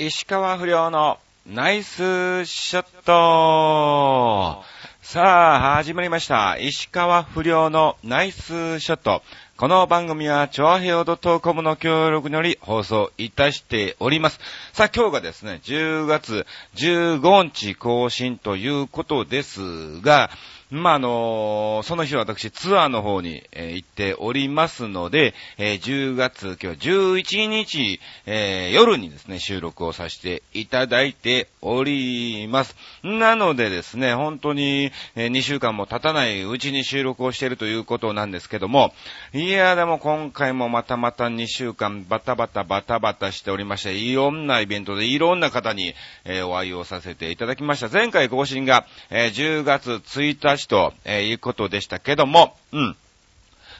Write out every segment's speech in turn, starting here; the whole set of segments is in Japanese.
石川不良のナイスショットさあ、始まりました。石川不良のナイスショット。この番組は、チョアヘオドトコムの協力により放送いたしております。さあ、今日がですね、10月15日更新ということですが、まあ、あのその日は私ツアーの方に、えー行っておりますので、えー10月、今日11日、え夜にですね、収録をさせていただいております。なのでですね、本当に、え2週間も経たないうちに収録をしているということなんですけども、いや、でも今回もまたまた2週間バタバタバタバタしておりまして、いろんなイベントでいろんな方に、えお会いをさせていただきました。前回更新が、え10月1日と、えいうことでしたけども、うん。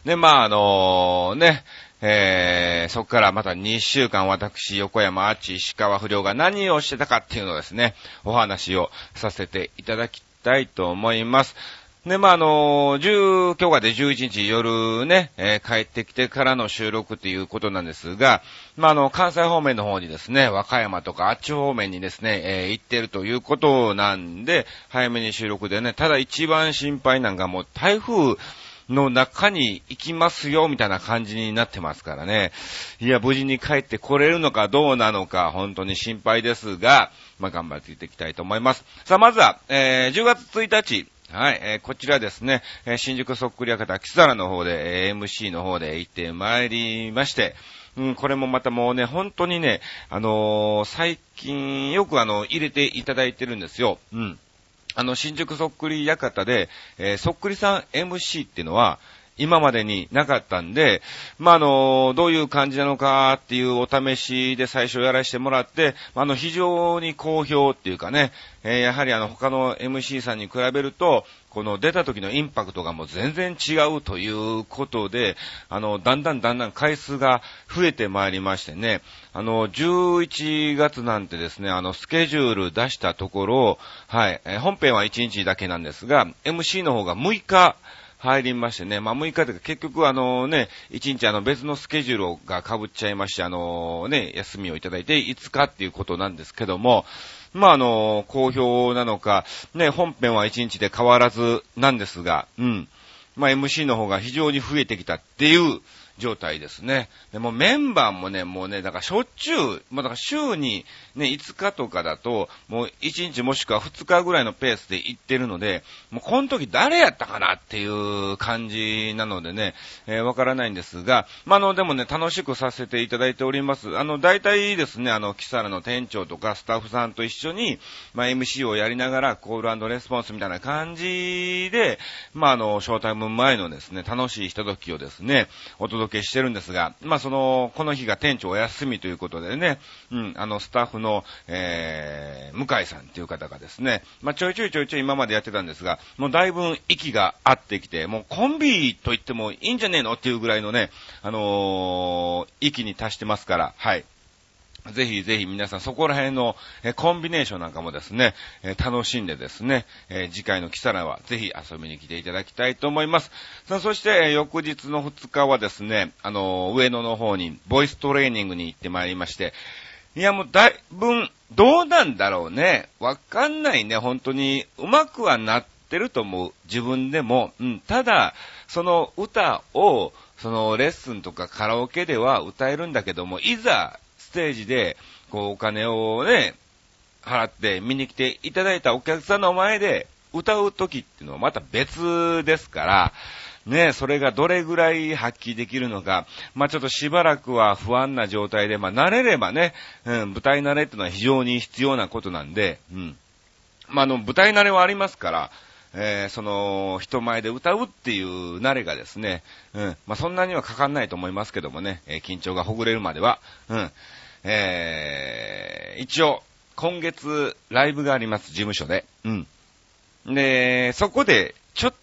で、まあ、あのね、えー、そこからまた2週間私、横山あっち、石川不良が何をしてたかっていうのをですね、お話をさせていただきたいと思います。で、まあ、あの10、今日がで11日夜ね、えー帰ってきてからの収録ということなんですが、まあ、あの、関西方面の方にですね、和歌山とかあっち方面にですね、えー行ってるということなんで、早めに収録でね、ただ一番心配なんがもう台風、の中に行きますよ、みたいな感じになってますからね。いや、無事に帰ってこれるのかどうなのか、本当に心配ですが、まあ、頑張っていっていきたいと思います。さあ、まずは、えー10月1日、はい、えーこちらですね、えー新宿そっくり館、キサラの方で、えー MC の方で行ってまいりまして、うん、これもまたもうね、本当にね、あのー最近よくあの、入れていただいてるんですよ。うん。あの、新宿そっくり館で、えーそっくりさん MC っていうのは、今までになかったんで、まあ、あの、どういう感じなのかっていうお試しで最初やらせてもらって、まあの、非常に好評っていうかね、えーやはりあの、他の MC さんに比べると、この出た時のインパクトがもう全然違うということで、あの、だんだんだんだん回数が増えてまいりましてね、あの、11月なんてですね、あの、スケジュール出したところ、はい、えー本編は1日だけなんですが、MC の方が6日、入りましてね、まあ6日というか結局あのね、1日あの別のスケジュールが被っちゃいまして、あのね、休みをいただいて5日っていうことなんですけども、まああの、好評なのか、ね、本編は1日で変わらずなんですが、うん。まあ MC の方が非常に増えてきたっていう状態ですね。でもメンバーもね、もうね、だからしょっちゅう、もうだから週にね、5日とかだと、もう1日もしくは2日ぐらいのペースで行ってるので、もうこの時誰やったかなっていう感じなのでね、えーわからないんですが、まあ、の、でもね、楽しくさせていただいております。あの、大体ですね、あの、キサラの店長とかスタッフさんと一緒に、まあ、MC をやりながら、コールレスポンスみたいな感じで、まあ、あの、ショータイム前のですね、楽しいひとときをですね、お届けしてるんですが、まあ、その、この日が店長お休みということでね、うん、あの、スタッフの、えー、向井さんっていう方がですね、まあ、ちょいちょいちょいちょい今までやってたんですが、もうだいぶ息が合ってきて、もうコンビと言ってもいいんじゃねえのっていうぐらいのね、あのー息に達してますから、はい。ぜひぜひ皆さんそこら辺のコンビネーションなんかもですね、楽しんでですね、次回のキサラはぜひ遊びに来ていただきたいと思います。さあ、そして、翌日の2日はですね、あの上野の方にボイストレーニングに行ってまいりまして、いやもうだいぶ、どうなんだろうね。わかんないね、本当に。うまくはなってると思う。自分でも。うん。ただ、その歌を、そのレッスンとかカラオケでは歌えるんだけども、いざ、ステージで、こう、お金をね、払って見に来ていただいたお客さんの前で歌う時っていうのはまた別ですから、ね、それがどれぐらい発揮できるのか、まあちょっとしばらくは不安な状態で、まあ慣れればね、うん、舞台慣れっていうのは非常に必要なことなんで、うん。まああの、舞台慣れはありますから、えーその、人前で歌うっていう慣れがですね、うん、まあそんなにはかかんないと思いますけどもね、えー緊張がほぐれるまでは、うん。えー一応、今月、ライブがあります、事務所で。うん。で、そこで、ちょっ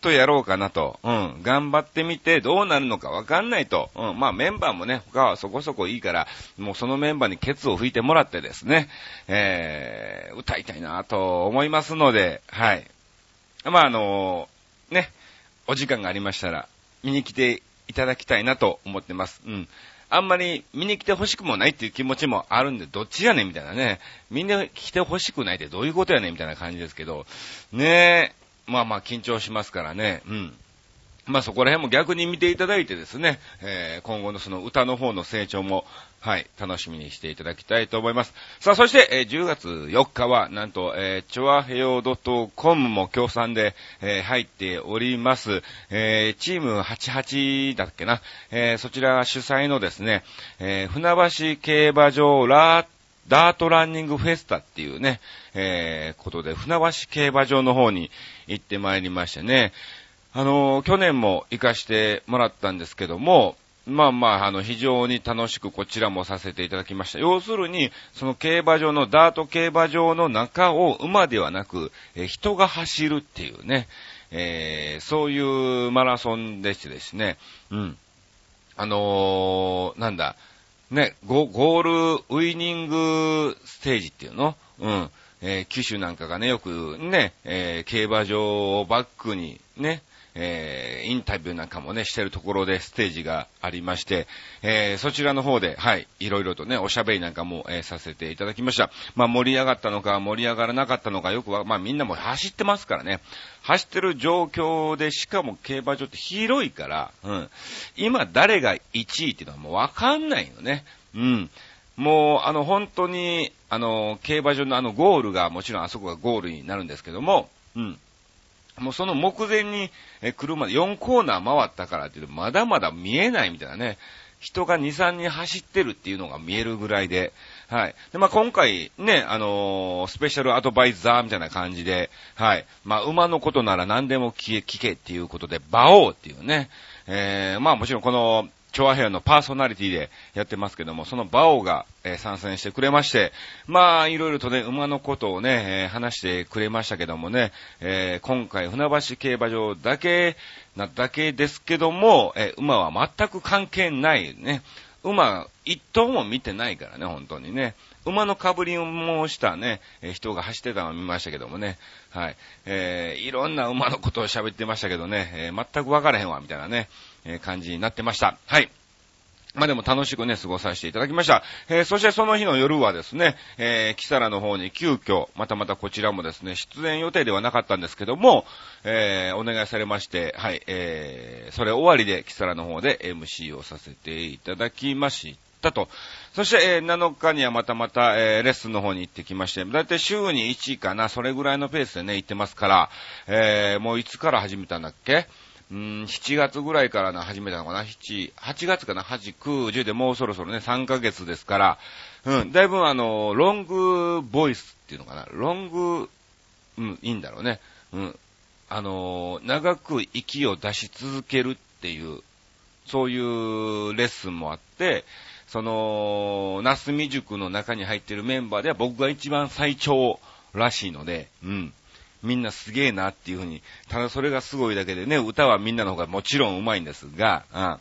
とやろうかなと。うん。頑張ってみて、どうなるのかわかんないと。うん。まあ、メンバーもね、他はそこそこいいから、もうそのメンバーにケツを吹いてもらってですね、えー、歌いたいなと思いますので、はい。まあ、あのね、お時間がありましたら、見に来ていただきたいなと思ってます。うん。あんまり見に来てほしくもないっていう気持ちもあるんで、どっちやねんみたいなね。みんな来てほしくないってどういうことやねんみたいな感じですけど、ねえ、まあまあ緊張しますからね、うん。まあそこら辺も逆に見ていただいてですね、えー、今後のその歌の方の成長も、はい、楽しみにしていただきたいと思います。さあ、そして、えー、10月4日は、なんと、えー、チョアヘヨドッ .com も協賛で、えー、入っております、えー、チーム88だっけな、えー、そちら主催のですね、えー、船橋競馬場ラーダートランニングフェスタっていうね、えー、ことで、船橋競馬場の方に行ってまいりましてね、あの、去年も行かしてもらったんですけども、まあまあ、あの、非常に楽しくこちらもさせていただきました。要するに、その競馬場の、ダート競馬場の中を馬ではなく、え人が走るっていうね、えー、そういうマラソンでしてですね、うん。あのー、なんだ、ね、ゴゴールウィニングステージっていうの？うん。えー、機種なんかがね、よくね、えー、競馬場をバックにね、えー、インタビューなんかもね、してるところでステージがありまして、えー、そちらの方で、はい、いろいろとね、おしゃべりなんかも、えー、させていただきました。まあ、盛り上がったのか、盛り上がらなかったのか、よくは、まあ、みんなも走ってますからね。走ってる状況で、しかも競馬場って広いから、うん。今誰が1位っていうのはもうわかんないよね。うん。もう、あの、本当に、あの、競馬場のあのゴールが、もちろんあそこがゴールになるんですけども、うん。もうその目前に、え、車で4コーナー回ったからっていう、まだまだ見えないみたいなね。人が2、3人走ってるっていうのが見えるぐらいで、はい。で、まあ、今回ね、あのー、スペシャルアドバイザーみたいな感じで、はい。まあ、馬のことなら何でも聞け、聞けっていうことで、馬王っていうね、えー、まあ、もちろんこの、調和平のパーソナリティでやってますけども、そのバオが、えー、参戦してくれまして、まあ、いろいろとね、馬のことをね、えー、話してくれましたけどもね、えー、今回、船橋競馬場だけ、なだけですけども、え馬は全く関係ないね。馬、一頭も見てないからね、本当にね。馬のかぶりもしたね、え人が走ってたのを見ましたけどもね。はい。えー、いろんな馬のことを喋ってましたけどね、え、全くわからへんわ、みたいなね、え、感じになってました。はい。まあでも楽しくね、過ごさせていただきました。えー、そしてその日の夜はですね、えー、キサラの方に急遽、またまたこちらもですね、出演予定ではなかったんですけども、えー、お願いされまして、はい、えー、それ終わりでキサラの方で MC をさせていただきましたと。そして、えー、7日にはまたまた、えー、レッスンの方に行ってきまして、だいたい週に1かな、それぐらいのペースでね、行ってますから、えー、もういつから始めたんだっけ？うん、7月ぐらいからな、始めたのかな ?7、8月かな ?8、9、10でもうそろそろね、3ヶ月ですから、うん、だいぶあの、ロングボイスっていうのかなロング、うん、いいんだろうね。うん。あの、長く息を出し続けるっていう、そういうレッスンもあって、その、ナスミ塾の中に入ってるメンバーでは僕が一番最長らしいので、うん。みんなすげえなっていうふうに、ただそれがすごいだけでね、歌はみんなの方がもちろん上手いんですが、うん、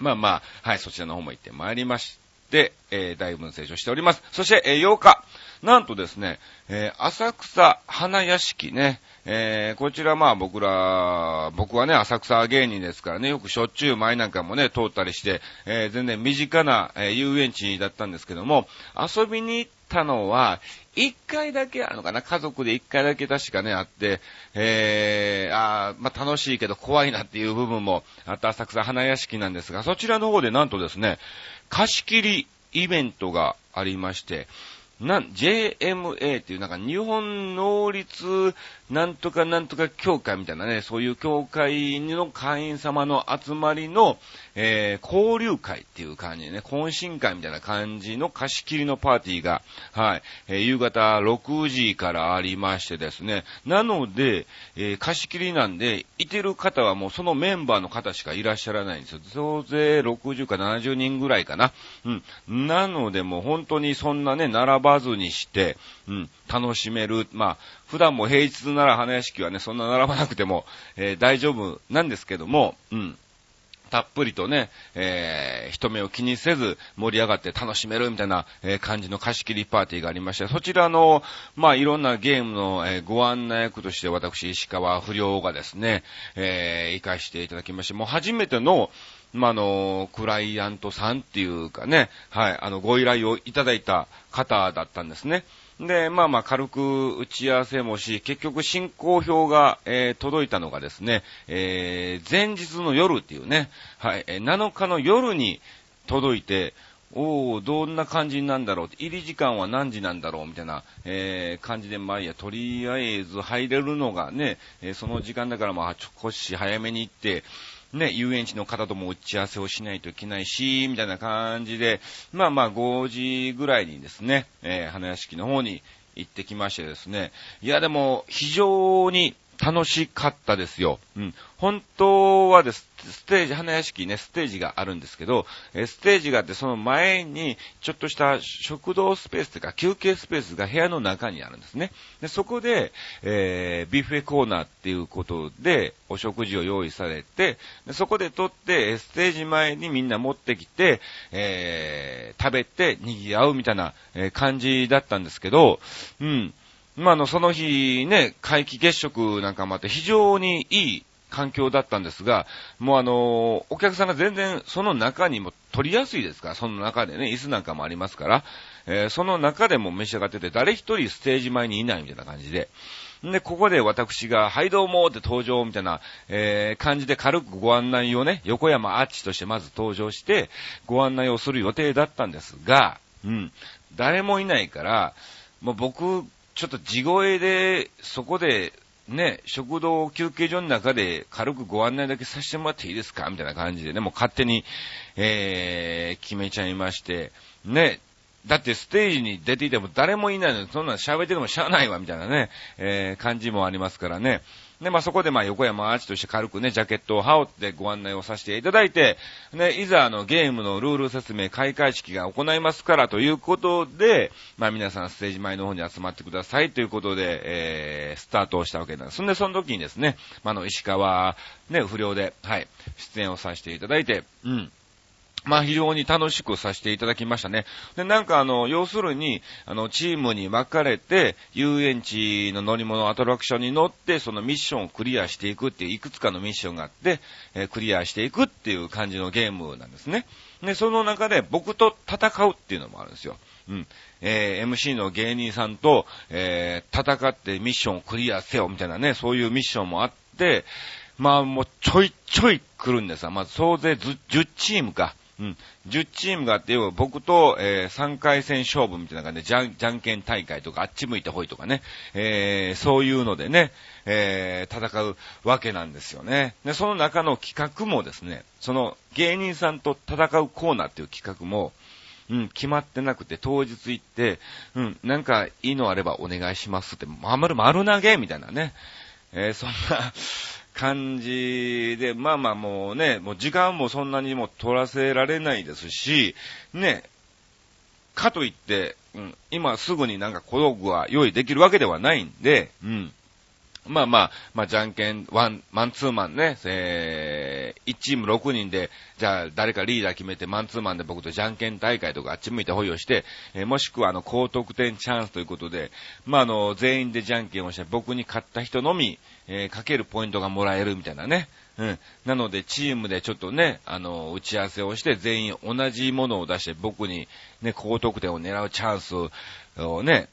まあまあ、はい、そちらの方も行ってまいりまして、えー、大分成長しております。そして、えー、8日、なんとですね、えー、浅草花屋敷ね、えー、こちらまあ僕ら、僕はね、浅草芸人ですからね、よくしょっちゅう前なんかもね、通ったりして、えー、全然身近な、えー、遊園地だったんですけども、遊びに行ったのは、一回だけあるのかな家族で一回だけ確かね、あって、えー、あまあ、楽しいけど怖いなっていう部分もあった浅草花屋敷なんですが、そちらの方でなんとですね、貸し切りイベントがありまして、なん、JMA っていうなんか日本能率なんとかなんとか協会みたいなね、そういう協会の会員様の集まりの、えー、交流会っていう感じでね、懇親会みたいな感じの貸し切りのパーティーが、はい、えー、夕方6時からありましてですね、なので、えー、貸し切りなんで、いてる方はもうそのメンバーの方しかいらっしゃらないんですよ。総勢60か70人ぐらいかな。うん。なのでもう本当にそんなね、並ばずにして、うん、楽しめる。まあ、普段も平日なら花屋敷はね、そんな並ばなくても、えー、大丈夫なんですけども、うん。たっぷりとね、えー、人目を気にせず盛り上がって楽しめるみたいな、えー、感じの貸し切りパーティーがありまして、そちらの、まあ、いろんなゲームの、えー、ご案内役として私、石川不良がですね、えー、行かしていただきまして、もう初めての、ま、あの、クライアントさんっていうかね、はい、あの、ご依頼をいただいた方だったんですね。で、まあまあ軽く打ち合わせもし、結局進行表が、えー、届いたのがですね、えー、前日の夜っていうね、はい、7日の夜に届いて、おー、どんな感じなんだろう入り時間は何時なんだろうみたいな、えー、感じで、まあいや、とりあえず入れるのがね、えー、その時間だからまあ、少し早めに行って、ね、遊園地の方とも打ち合わせをしないといけないし、みたいな感じで、まあまあ5時ぐらいにですね、えー、花屋敷の方に行ってきましてですね、いやでも非常に楽しかったですよ。うん。本当はです、ステージ、花屋敷ね、ステージがあるんですけど、えステージがあって、その前に、ちょっとした食堂スペースというか、休憩スペースが部屋の中にあるんですね。で、そこで、えー、ビュッフェコーナーっていうことで、お食事を用意されて、でそこで撮って、ステージ前にみんな持ってきて、えー、食べて賑わうみたいな、え感じだったんですけど、うん。まあ、の、その日ね、皆既月食なんかもあって非常にいい環境だったんですが、もうあの、お客さんが全然その中にも取りやすいですから、その中でね、椅子なんかもありますから、えー、その中でも召し上がってて、誰一人ステージ前にいないみたいな感じで、で、ここで私が、はいどうもって登場みたいな、えー、感じで軽くご案内をね、横山アーチとしてまず登場して、ご案内をする予定だったんですが、うん、誰もいないから、もう僕ちょっと地声で、そこで、ね、食堂休憩所の中で軽くご案内だけさせてもらっていいですかみたいな感じでね、もう勝手に、えー、決めちゃいまして、ね、だってステージに出ていても誰もいないのに、そんな喋っててもしゃあないわ、みたいなね、えー、感じもありますからね。で、まあ、そこでま、横山アーチとして軽くね、ジャケットを羽織ってご案内をさせていただいて、ね、いざあの、ゲームのルール説明、開会式が行いますからということで、まあ、皆さんステージ前の方に集まってくださいということで、えー、スタートをしたわけなんです。そんで、その時にですね、まあ、の、石川、ね、不良で、はい、出演をさせていただいて、うん。まあ非常に楽しくさせていただきましたね。で、なんかあの、要するに、あの、チームに分かれて、遊園地の乗り物アトラクションに乗って、そのミッションをクリアしていくっていう、いくつかのミッションがあって、えー、クリアしていくっていう感じのゲームなんですね。で、その中で僕と戦うっていうのもあるんですよ。うん。えー、MC の芸人さんと、えー、戦ってミッションをクリアせよ、みたいなね、そういうミッションもあって、まあもうちょいちょい来るんですが、まあ総勢10チームか。うん。10チームがあって、僕と、えー、3回戦勝負みたいな感じで、じゃん、じゃんけん大会とか、あっち向いてほいとかね、えー、そういうのでね、えー、戦うわけなんですよね。で、その中の企画もですね、その芸人さんと戦うコーナーっていう企画も、うん、決まってなくて、当日行って、うん、なんかいいのあればお願いしますって、まる丸投げみたいなね、えー、そんな感じで、まあまあもうね、もう時間もそんなにも取らせられないですし、ね、かといって、うん、今すぐになんか小道具は用意できるわけではないんで、うん。まあまあ、まあ、じゃんけん、ワン、マンツーマンね、えー、1チーム6人で、じゃあ誰かリーダー決めて、マンツーマンで僕とじゃんけん大会とかあっち向いて保有して、えー、もしくはあの、高得点チャンスということで、まああの、全員でじゃんけんをして、僕に勝った人のみ、えー、かけるポイントがもらえるみたいなね。うん。なので、チームでちょっとね、あの、打ち合わせをして、全員同じものを出して、僕にね、高得点を狙うチャンスをね、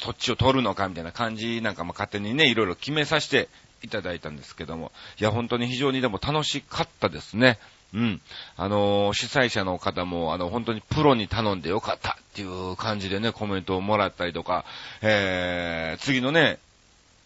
そっちを取るのかみたいな感じなんかも勝手にね、いろいろ決めさせていただいたんですけども、いや、本当に非常にでも楽しかったですね。うん。あのー、主催者の方も、あの、本当にプロに頼んでよかったっていう感じでね、コメントをもらったりとか、えー、次のね、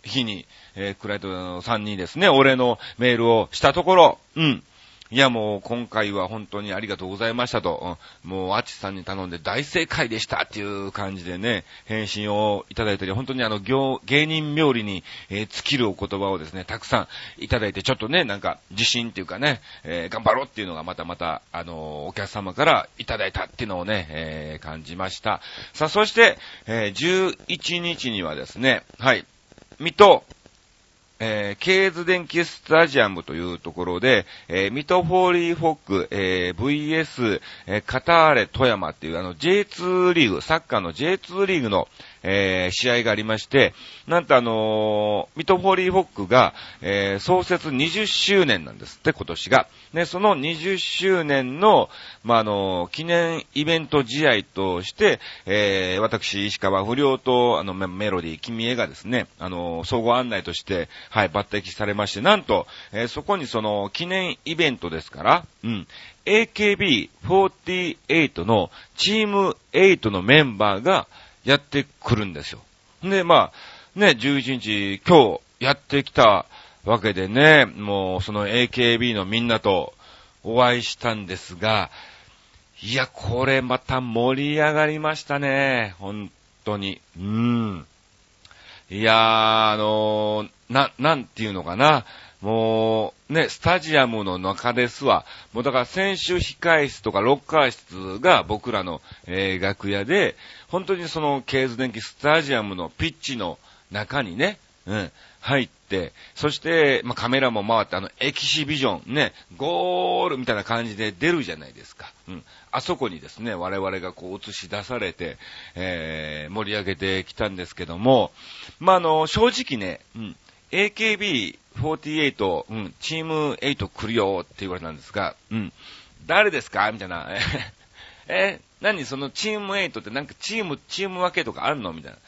日に、えー、クライトさんにですね、俺のメールをしたところ、うん。いやもう今回は本当にありがとうございましたと、もうアチさんに頼んで大正解でしたっていう感じでね、返信をいただいたり、本当にあの、芸人冥利に、尽きるお言葉をですね、たくさんいただいて、ちょっとね、なんか自信っていうかね、えー、頑張ろうっていうのがまたまた、あの、お客様からいただいたっていうのをね、え、感じました。さあ、そして、え、11日にはですね、はい、水戸、えー、ケーズデンキスタジアムというところで、えー、ミトフォーリーフォック、えー、VS、えー、カターレ富山っていうあの J2 リーグ、サッカーの J2 リーグの、えー、試合がありまして、なんとあのー、ミトフォーリーホックが、えー、創設20周年なんですって、今年が。ね、その20周年の、まあ、あのー、記念イベント試合として、えー、私、石川不良と、あの、メロディー、君へがですね、あのー、総合案内として、はい、抜擢されまして、なんと、えー、そこにその、記念イベントですから、うん、AKB48 のチーム8のメンバーがやってくるんですよ。で、まあ、ね、11日、今日やってきたわけでね、もうその AKB のみんなとお会いしたんですが、いや、これまた盛り上がりましたね。本当に。うーん。いやー、あのー、な、なんていうのかな。もう、ね、スタジアムの中ですわ。もうだから選手控室とかロッカー室が僕らの、えー、楽屋で、本当にそのケーズ電気スタジアムのピッチの中にね、うん、入って、そして、まあ、カメラも回って、あの、エキシビジョン、ね、ゴールみたいな感じで出るじゃないですか。うん。あそこにですね、我々がこう映し出されて、えー、盛り上げてきたんですけども、まあ、あの、正直ね、うん、AKB48、うん、チーム8来るよって言われたんですが、うん、誰ですか？みたいな。え、何そのチーム8ってなんかチーム、チーム分けとかあるの？みたいな。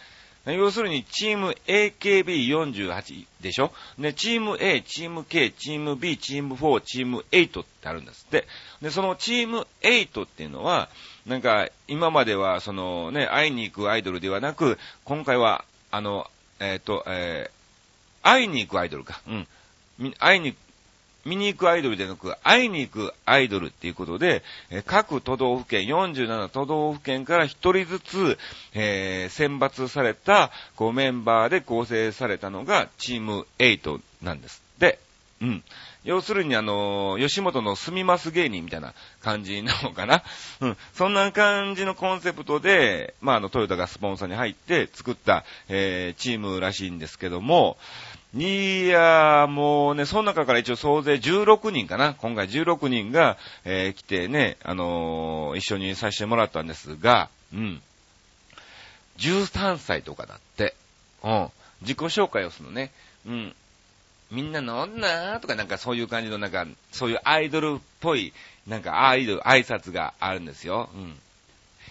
要するに、チーム AKB48 でしょ？で、チーム A、チーム K、チーム B、チーム4、チーム8ってあるんですって。で、そのチーム8っていうのは、なんか、今までは、そのね、会いに行くアイドルではなく、今回は、あの、えっ、ー、と、え会いに行くアイドルか。うん。会いに、見に行くアイドルでなく、会いに行くアイドルっていうことで、え各都道府県、47都道府県から一人ずつ、えー、選抜された、こうメンバーで構成されたのが、チーム8なんですで。うん。要するにあの、吉本の住みます芸人みたいな感じなのかな？うん。そんな感じのコンセプトで、まあ、あの、トヨタがスポンサーに入って作った、えー、チームらしいんですけども、いやもうね、その中から一応総勢16人かな？今回16人が、えー、来てね、あのー、一緒にさせてもらったんですが、うん。13歳とかだって、うん。自己紹介をするのね。うん。みんな飲んなーとかなんかそういう感じのなんか、そういうアイドルっぽい、なんかアイドル、挨拶があるんですよ。うん。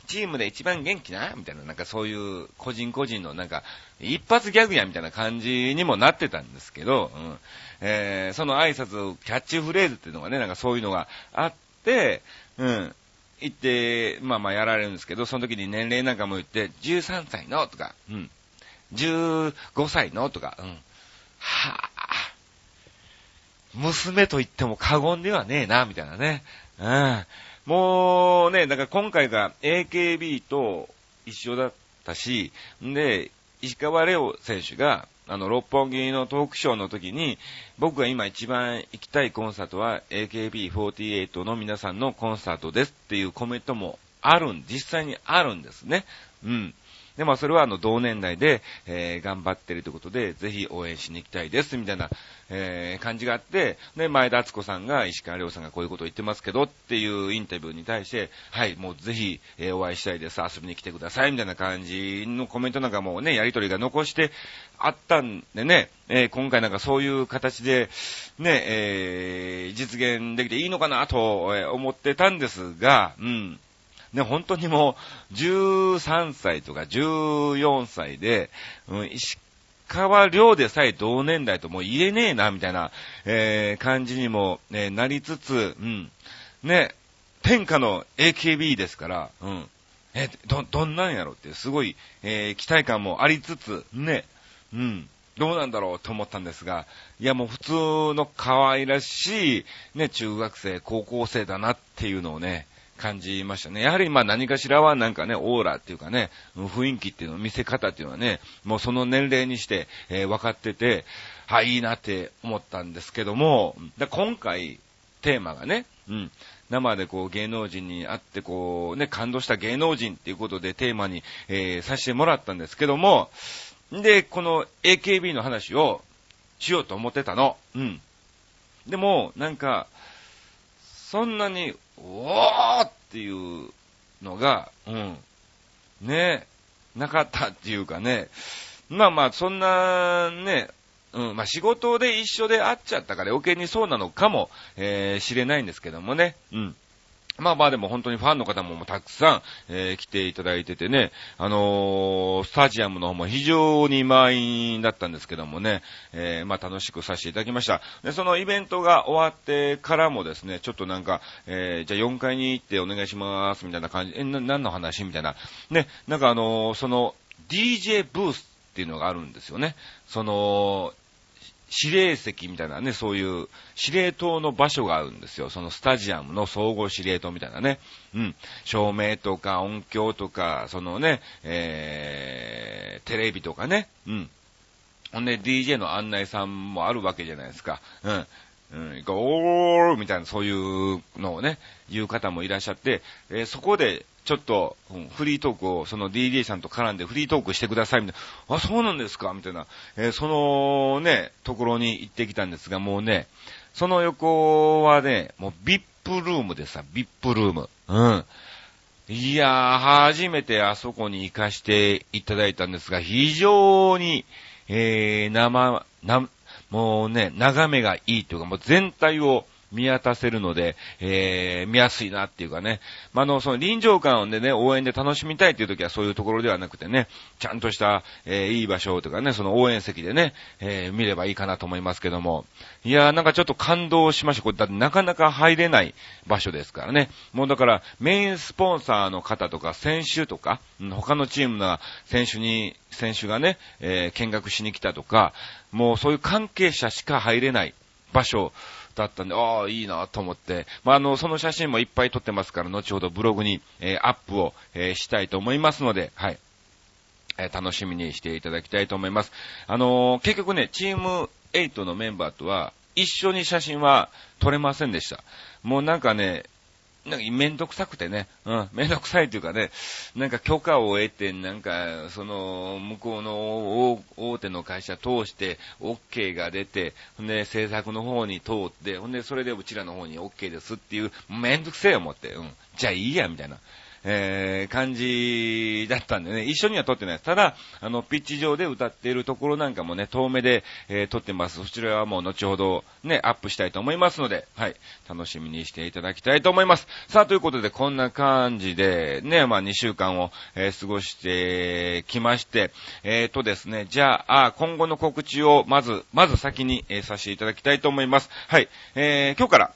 チームで一番元気な？みたいな、なんかそういう個人個人のなんか、一発ギャグやみたいな感じにもなってたんですけど、うん。えー、その挨拶、キャッチフレーズっていうのがね、なんかそういうのがあって、うん。行って、まあまあやられるんですけど、その時に年齢なんかも言って、13歳の？とか、うん。15歳の？とか、うん。はぁ、娘と言っても過言ではねえな、みたいなね。うん。もうね、だから今回が AKB と一緒だったし、んで、石川レオ選手が、あの、六本木のトークショーの時に、僕が今一番行きたいコンサートは AKB48 の皆さんのコンサートですっていうコメントもあるん、実際にあるんですね。うん。で、まあ、それはあの、同年代で、えー、頑張ってるということで、ぜひ応援しに行きたいです、みたいな、えー、感じがあって、で、前田敦子さんが、石川亮さんがこういうことを言ってますけど、っていうインタビューに対して、はい、もうぜひ、えー、お会いしたいです、遊びに来てください、みたいな感じのコメントなんかもね、やりとりが残してあったんでね、えー、今回なんかそういう形で、ね、えー、実現できていいのかなと思ってたんですが、うん。ね、本当にもう、13歳とか14歳で、うん、石川遼でさえ同年代ともう言えねえな、みたいな、えー、感じにも、ね、なりつつ、うん、ね、天下の AKB ですから、うん、え、ど、どんなんやろって、すごい、えー、期待感もありつつ、ね、うん、どうなんだろうと思ったんですが、いやもう普通の可愛らしい、ね、中学生、高校生だなっていうのをね、感じましたね。やはりまあ何かしらはなんかね、オーラっていうかね、雰囲気っていうの、見せ方っていうのはね、もうその年齢にして、えー、分かってて、はい、いいなって思ったんですけども、だ今回、テーマがね、うん、生でこう芸能人に会ってこうね、感動した芸能人っていうことでテーマに、えー、させてもらったんですけども、で、この AKB の話をしようと思ってたの。うん。でも、なんか、そんなにおーっていうのが、うん。ねえなかったっていうかね、まあまあ、そんな、ね、うん、まあ仕事で一緒で会っちゃったから余計にそうなのかも、えー、知れないんですけどもね、うん。まあまあでも本当にファンの方もたくさん、えー、来ていただいててね、あのー、スタジアムの方も非常に満員だったんですけどもね、えー、まあ楽しくさせていただきました。で、そのイベントが終わってからもですね、ちょっとなんか、えー、じゃあ4階に行ってお願いします、みたいな感じ、え、な、何の話みたいな。ね、なんかあのー、その、DJ ブースっていうのがあるんですよね。その、司令席みたいなね、そういう司令塔の場所があるんですよ。そのスタジアムの総合司令塔みたいなね。うん。照明とか音響とか、そのね、えー、テレビとかね。うん。ほんで DJ の案内さんもあるわけじゃないですか。うん。うん、ゴーみたいなそういうのをね、言う方もいらっしゃって、えー、そこでちょっと、うん、フリートークを、その DJ さんと絡んでフリートークしてください、みたいな。あ、そうなんですか？みたいな。えー、そのね、ところに行ってきたんですが、もうね、その横はね、もう VIP ルームでさ、VIP ルーム。うん。いやー、初めてあそこに行かしていただいたんですが、非常に、えー、生、な、もうね、眺めがいいというか、もう全体を見渡せるので、えー、見やすいなっていうかね。まあ、の、その臨場感でね、応援で楽しみたいっていう時はそういうところではなくてね、ちゃんとした、えー、いい場所とかね、その応援席でね、えー、見ればいいかなと思いますけども。いやーなんかちょっと感動しました。これだってなかなか入れない場所ですからね。もうだからメインスポンサーの方とか選手とか、他のチームの選手に、選手がね、えー、見学しに来たとか、もうそういう関係者しか入れない場所だったんで、ああ、いいなと思って、まあ、あの、その写真もいっぱい撮ってますから、後ほどブログに、えー、アップを、えー、したいと思いますので、はい。え、楽しみにしていただきたいと思います。あの結局ね、チーム8のメンバーとは、一緒に写真は撮れませんでした。もうなんかね、なんかめんどくさくてね、うん、めんどくさいというかね、なんか許可を得て、なんか、その、向こうの大手の会社通して、OK が出て、ほんで、制作の方に通って、ほんで、それでうちらの方に OK ですっていう、めんどくせえ思って、うん、じゃあいいや、みたいな。えー、感じだったんでね、一緒には撮ってないです。ただ、あの、ピッチ上で歌っているところなんかもね、遠目で、えー、撮ってます。そちらはもう後ほどね、アップしたいと思いますので、はい、楽しみにしていただきたいと思います。さあ、ということで、こんな感じで、ね、まあ、2週間を、えー、過ごしてきまして、えーとですね、じゃあ、今後の告知を、まず、まず先に、えー、させていただきたいと思います。はい、えー、今日から、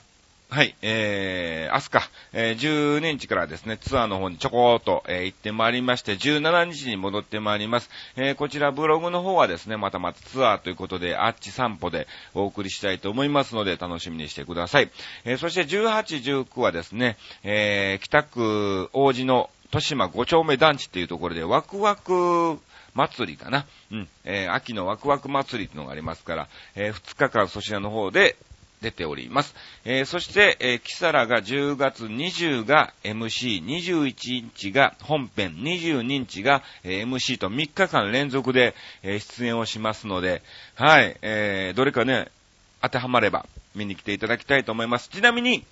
はい、えー、明日か、えー、12日からですね、ツアーの方にちょこーっと、えー、行ってまいりまして、17日に戻ってまいります。えー、こちらブログの方はですね、またまたツアーということで、あっち散歩でお送りしたいと思いますので、楽しみにしてください。えー、そして18、19はですね、えー、北区王子の豊島5丁目団地っていうところで、ワクワク祭りかな。うん。えー、秋のワクワク祭りっていうのがありますから、えー、2日間そちらの方で、出ております。えー、そして、えー、キサラが10月20が MC、21日が本編、22日が、えー、MC と3日間連続で、えー、出演をしますので、はい、えー、どれかね、当てはまれば見に来ていただきたいと思います。ちなみに、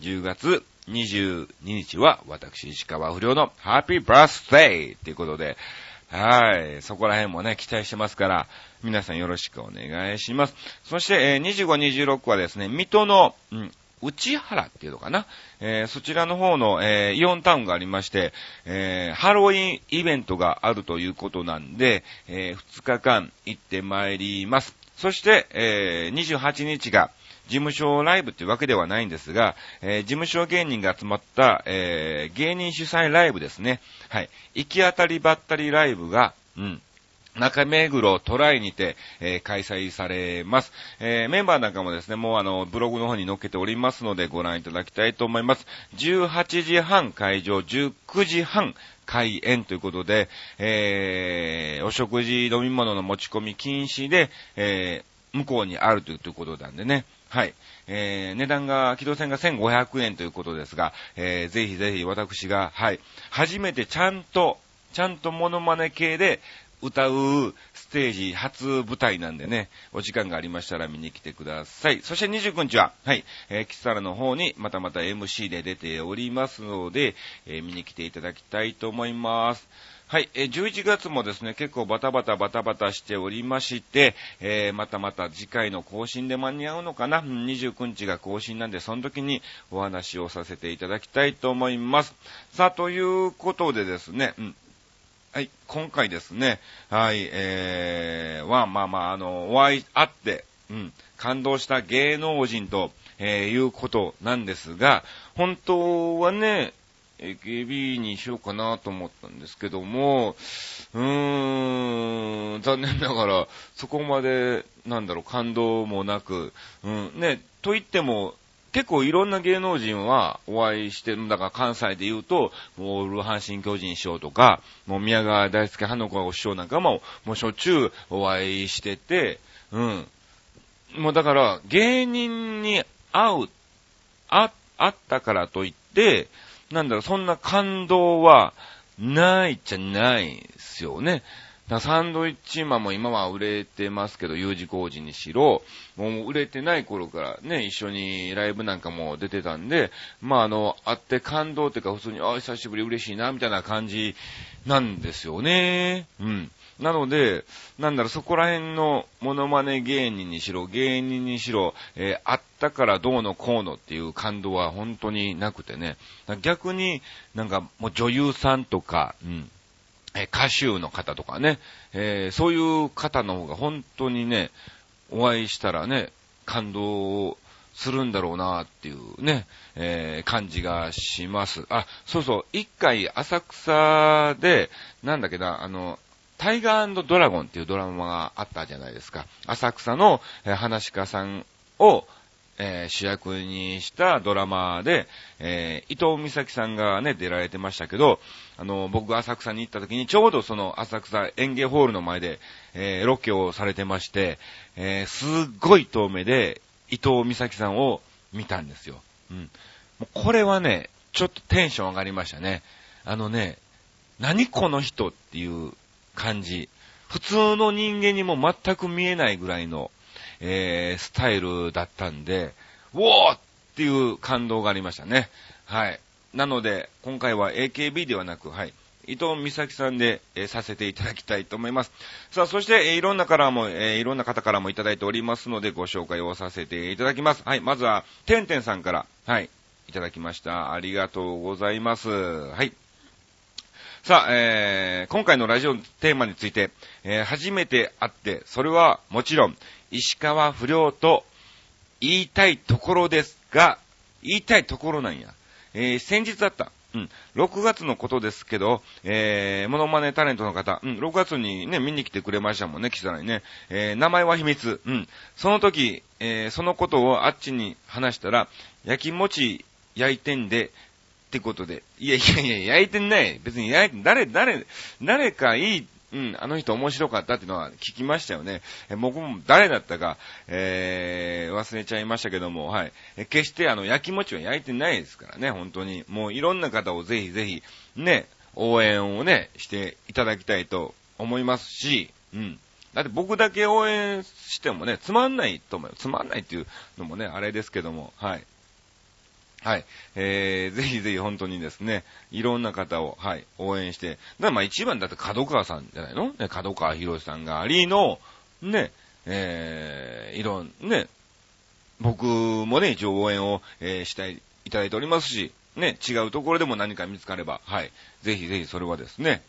10月22日は私、石川不良のハッピーバースデーということで、はい。そこら辺もね、期待してますから、皆さんよろしくお願いします。そして、えー、25、26はですね、水戸の、うん、内原っていうのかな、えー、そちらの方の、えー、イオンタウンがありまして、えー、ハロウィンイベントがあるということなんで、え2日間行ってまいります。そして、え28日が、事務所ライブっていうわけではないんですが、えー、事務所芸人が集まった、えー、芸人主催ライブですね。はい。行き当たりばったりライブが、うん。中目黒トライにて、えー、開催されます。えー、メンバーなんかもですね、もうあの、ブログの方に載っけておりますのでご覧いただきたいと思います。18時半会場、19時半開演ということで、えー、お食事飲み物の持ち込み禁止で、え、向こうにあるということなんでね。はい。えー、値段が、機動船が1500円ということですが、えー、ぜひぜひ私が、はい。初めてちゃんと、ちゃんとモノマネ系で歌うステージ初舞台なんでね、お時間がありましたら見に来てください。そして29日は、はい、えー、キサラの方にまたまた MC で出ておりますので、えー、見に来ていただきたいと思います。はい、え11月もですね、結構バタバタバタバタしておりまして、えー、またまた次回の更新で間に合うのかな ?29 日が更新なんで、その時にお話をさせていただきたいと思います。さあ、ということでですね、うん、はい、今回ですね、はい、えー、は、まあまあ、あの、お会い、会って、うん、感動した芸能人と、えー、いうことなんですが、本当はね、AKB にしようかなと思ったんですけども、うーん、残念ながら、そこまで、なんだろう、感動もなく、うん、ね、と言っても、結構いろんな芸能人はお会いしてるんだから関西で言うと、もう、ルハンシン巨人師匠とか、もう宮川大輔花の子師匠なんかも、もうしょっちゅうお会いしてて、うん。もうだから、芸人に会う、あ、会ったからといって、なんだろ、そんな感動はないじゃないですよね。だサンドイッチマンも今は売れてますけど、U 字工事にしろ、もう売れてない頃からね、一緒にライブなんかも出てたんで、まああの、あって感動っていうか普通に、あ、久しぶり嬉しいな、みたいな感じなんですよね。うん。なので、なんだろ、そこら辺のモノマネ芸人にしろ、芸人にしろ、えー、あったからどうのこうのっていう感動は本当になくてね。逆になんかもう女優さんとか、うん、えー、歌手の方とかね、えー、そういう方の方が本当にね、お会いしたらね、感動をするんだろうなっていうね、えー、感じがします。あ、そうそう、一回浅草で、なんだっけな、あの、タイガードラゴンっていうドラマがあったじゃないですか。浅草の、えー、話家さんを、えー、主役にしたドラマで、えー、伊藤美咲さんがね、出られてましたけど、あの、僕が浅草に行った時にちょうどその浅草園芸ホールの前で、えー、ロケをされてまして、えすっごい遠目で伊藤美咲さんを見たんですよ。うん。もうこれはね、ちょっとテンション上がりましたね。あのね、何この人っていう感じ。普通の人間にも全く見えないぐらいの、えー、スタイルだったんで、ウォーっていう感動がありましたね。はい。なので、今回は AKB ではなく、はい。伊藤美咲さんで、えー、させていただきたいと思います。さあ、そして、えー、いろんなからも、えー、いろんな方からもいただいておりますので、ご紹介をさせていただきます。はい、まずは、てんてんさんから、はい、いただきました。ありがとうございます。はい。さあ、えー、今回のラジオのテーマについて、えー、初めて会って、それはもちろん、石川不良と言いたいところですが、言いたいところなんや。えー、先日あった、うん、6月のことですけど、えー、モノマネタレントの方、うん、6月にね、見に来てくれましたもんね、キサラにね。えー、名前は秘密。うん。その時、えー、そのことをあっちに話したら、焼き餅焼いてんで、ってことで。いやいやいや、焼いてない。別に焼いて、誰、誰、誰かいい、うん、あの人面白かったっていうのは聞きましたよね。え僕も誰だったか、えー、忘れちゃいましたけども、はい。え決してあの、焼き餅は焼いてないですからね、本当に。もういろんな方をぜひぜひ、ね、応援をね、していただきたいと思いますし、うん。だって僕だけ応援してもね、つまんないと思う。つまんないっていうのもね、あれですけども、はい。はい。えー、ぜひぜひ本当にですね、いろんな方を、はい、応援して、だまあ一番だって角川さんじゃないの？ね、角川博さんがありの、ね、えー、いろん、ね、僕もね、一応応援を、えー、したい、いただいておりますし、ね、違うところでも何か見つかれば、はい、ぜひぜひそれはですね、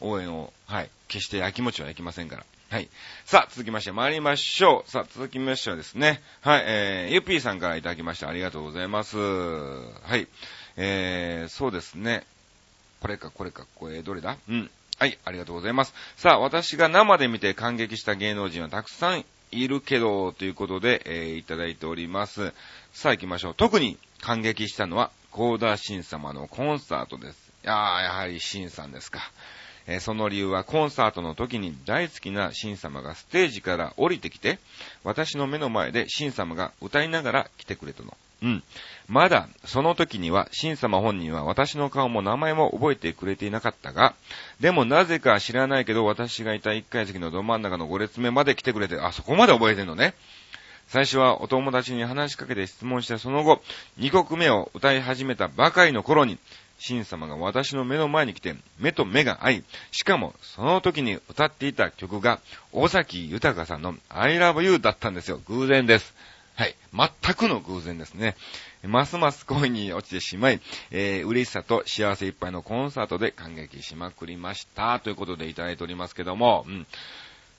応援を、はい、決して焼きもちはいきませんから、はい。さあ、続きまして参りましょう。さあ、続きましてはですね、はい、えー、ゆっぴーさんからいただきましてありがとうございます。はい。えー、そうですね。これか、これか、これ、どれだ？うん。はい、ありがとうございます。さあ、私が生で見て感激した芸能人はたくさんいるけど、ということで、えー、いただいております。さあ、行きましょう。特に感激したのは、コーダーシン様のコンサートです。いやー、やはりシンさんですか。えその理由はコンサートの時に大好きなシン様がステージから降りてきて、私の目の前でシン様が歌いながら来てくれたの。うん。まだ、その時には、シン様本人は私の顔も名前も覚えてくれていなかったが、でもなぜか知らないけど、私がいた一階席のど真ん中の5列目まで来てくれて、あ、そこまで覚えてんのね。最初はお友達に話しかけて質問して、その後、2曲目を歌い始めたばかりの頃に、神様が私の目の前に来て、目と目が合い、しかもその時に歌っていた曲が、大崎豊さんの I love you だったんですよ。偶然です。はい。全くの偶然ですね。ますます恋に落ちてしまい、えー、嬉しさと幸せいっぱいのコンサートで感激しまくりました。ということでいただいておりますけども、うん。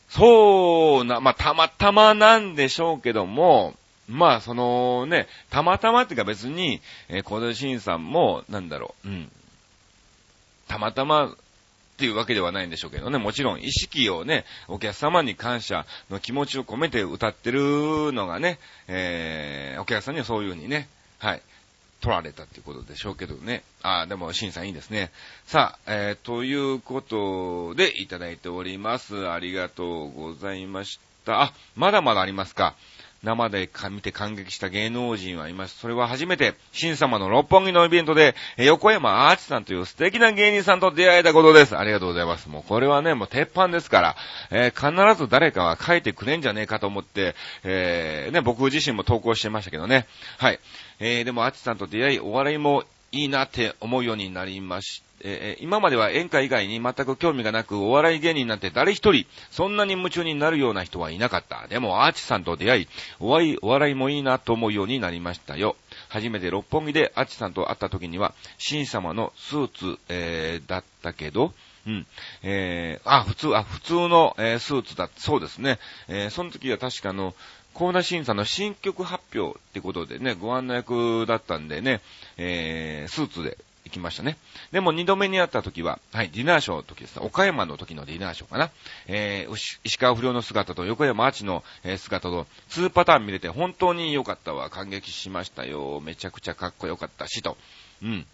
そうな、まあ、たまたまなんでしょうけども、まあ、そのね、たまたまっていうか別に、えー、小田新さんも、なんだろう、うん。たまたまっていうわけではないんでしょうけどね、もちろん意識をね、お客様に感謝の気持ちを込めて歌ってるのがね、えー、お客さんにはそういう風にね、はい、取られたっていうことでしょうけどね。ああ、でも、シンさんいいですね。さあ、えー、ということでいただいております。ありがとうございました。あ、まだまだありますか。生で見て感激した芸能人はいます。それは初めて、新様の六本木のイベントで、横山アーチさんという素敵な芸人さんと出会えたことです。ありがとうございます。もうこれはね、もう鉄板ですから、えー、必ず誰かが書いてくれんじゃねえかと思って、えー、ね、僕自身も投稿してましたけどね。はい。えー、でもアーチさんと出会い、お笑いもいいなって思うようになりましえー、今までは演歌以外に全く興味がなく、お笑い芸人なんて誰一人、そんなに夢中になるような人はいなかった。でも、アーチさんと出会い、お笑い、お笑いもいいなと思うようになりましたよ。初めて六本木でアーチさんと会った時には、新様のスーツ、えー、だったけど、うん。えー、あ、普通、あ、普通の、えー、スーツだ、そうですね。えー、その時は確かの、コーナー審査の新曲発表ってことでね、ご案内役だったんでね、えー、スーツで行きましたね。でも二度目に会った時は、はい、ディナーショーの時です。岡山の時のディナーショーかな。えー、石川不良の姿と横山アーチの、姿と、2パターン見れて本当に良かったわ。感激しましたよ。めちゃくちゃかっこよかったし、と。うん。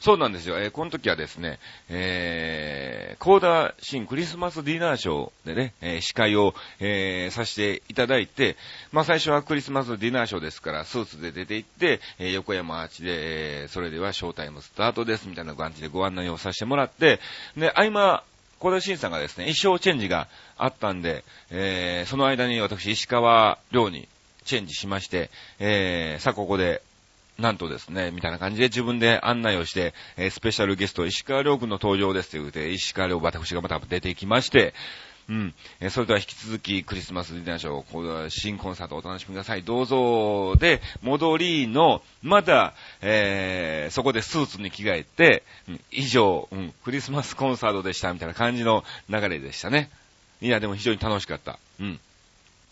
そうなんですよ。えー、この時はですね、えー、コーダーシンクリスマスディナーショーでね、えー、司会を、えー、させていただいて、まあ最初はクリスマスディナーショーですから、スーツで出て行って、えー、横山アーチで、えー、それではショータイムスタートです、みたいな感じでご案内をさせてもらって、で、合間、コーダシンさんがですね、衣装チェンジがあったんで、えー、その間に私、石川亮にチェンジしまして、えー、さあここでなんとですね、みたいな感じで自分で案内をして、え、スペシャルゲスト、石川亮君の登場ですと言うて、石川亮、私がまた出てきまして、うん。えそれでは引き続きクリスマスディナーショー、新コンサートお楽しみください。どうぞ。で、戻りの、まだ、えー、そこでスーツに着替えて、うん、以上、うん、クリスマスコンサートでした、みたいな感じの流れでしたね。いや、でも非常に楽しかった。うん。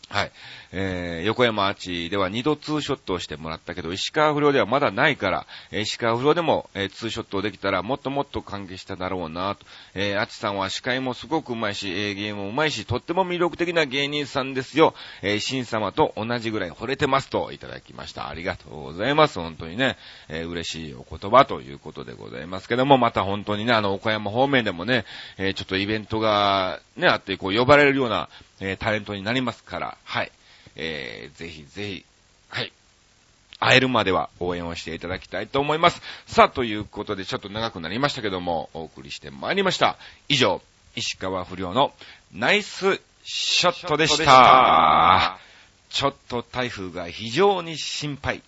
はい。えー、横山アーチでは2度ツーショットをしてもらったけど、石川不良ではまだないから、えー、石川不良でも、えー、ツーショットできたらもっともっと関係しただろうなと。えー、アーチさんは司会もすごくうまいし、えー、ゲームもうまいし、とっても魅力的な芸人さんですよ。えー、新様と同じぐらい惚れてますといただきました。ありがとうございます。本当にね、えー、嬉しいお言葉ということでございますけども、また本当にね、あの、岡山方面でもね、えー、ちょっとイベントがね、あって、こう呼ばれるような、えー、タレントになりますから、はい。えー、ぜひぜひ、はい。会えるまでは応援をしていただきたいと思います。さあ、ということでちょっと長くなりましたけども、お送りしてまいりました。以上、石川不良のナイスショットでした。ちょっと台風が非常に心配。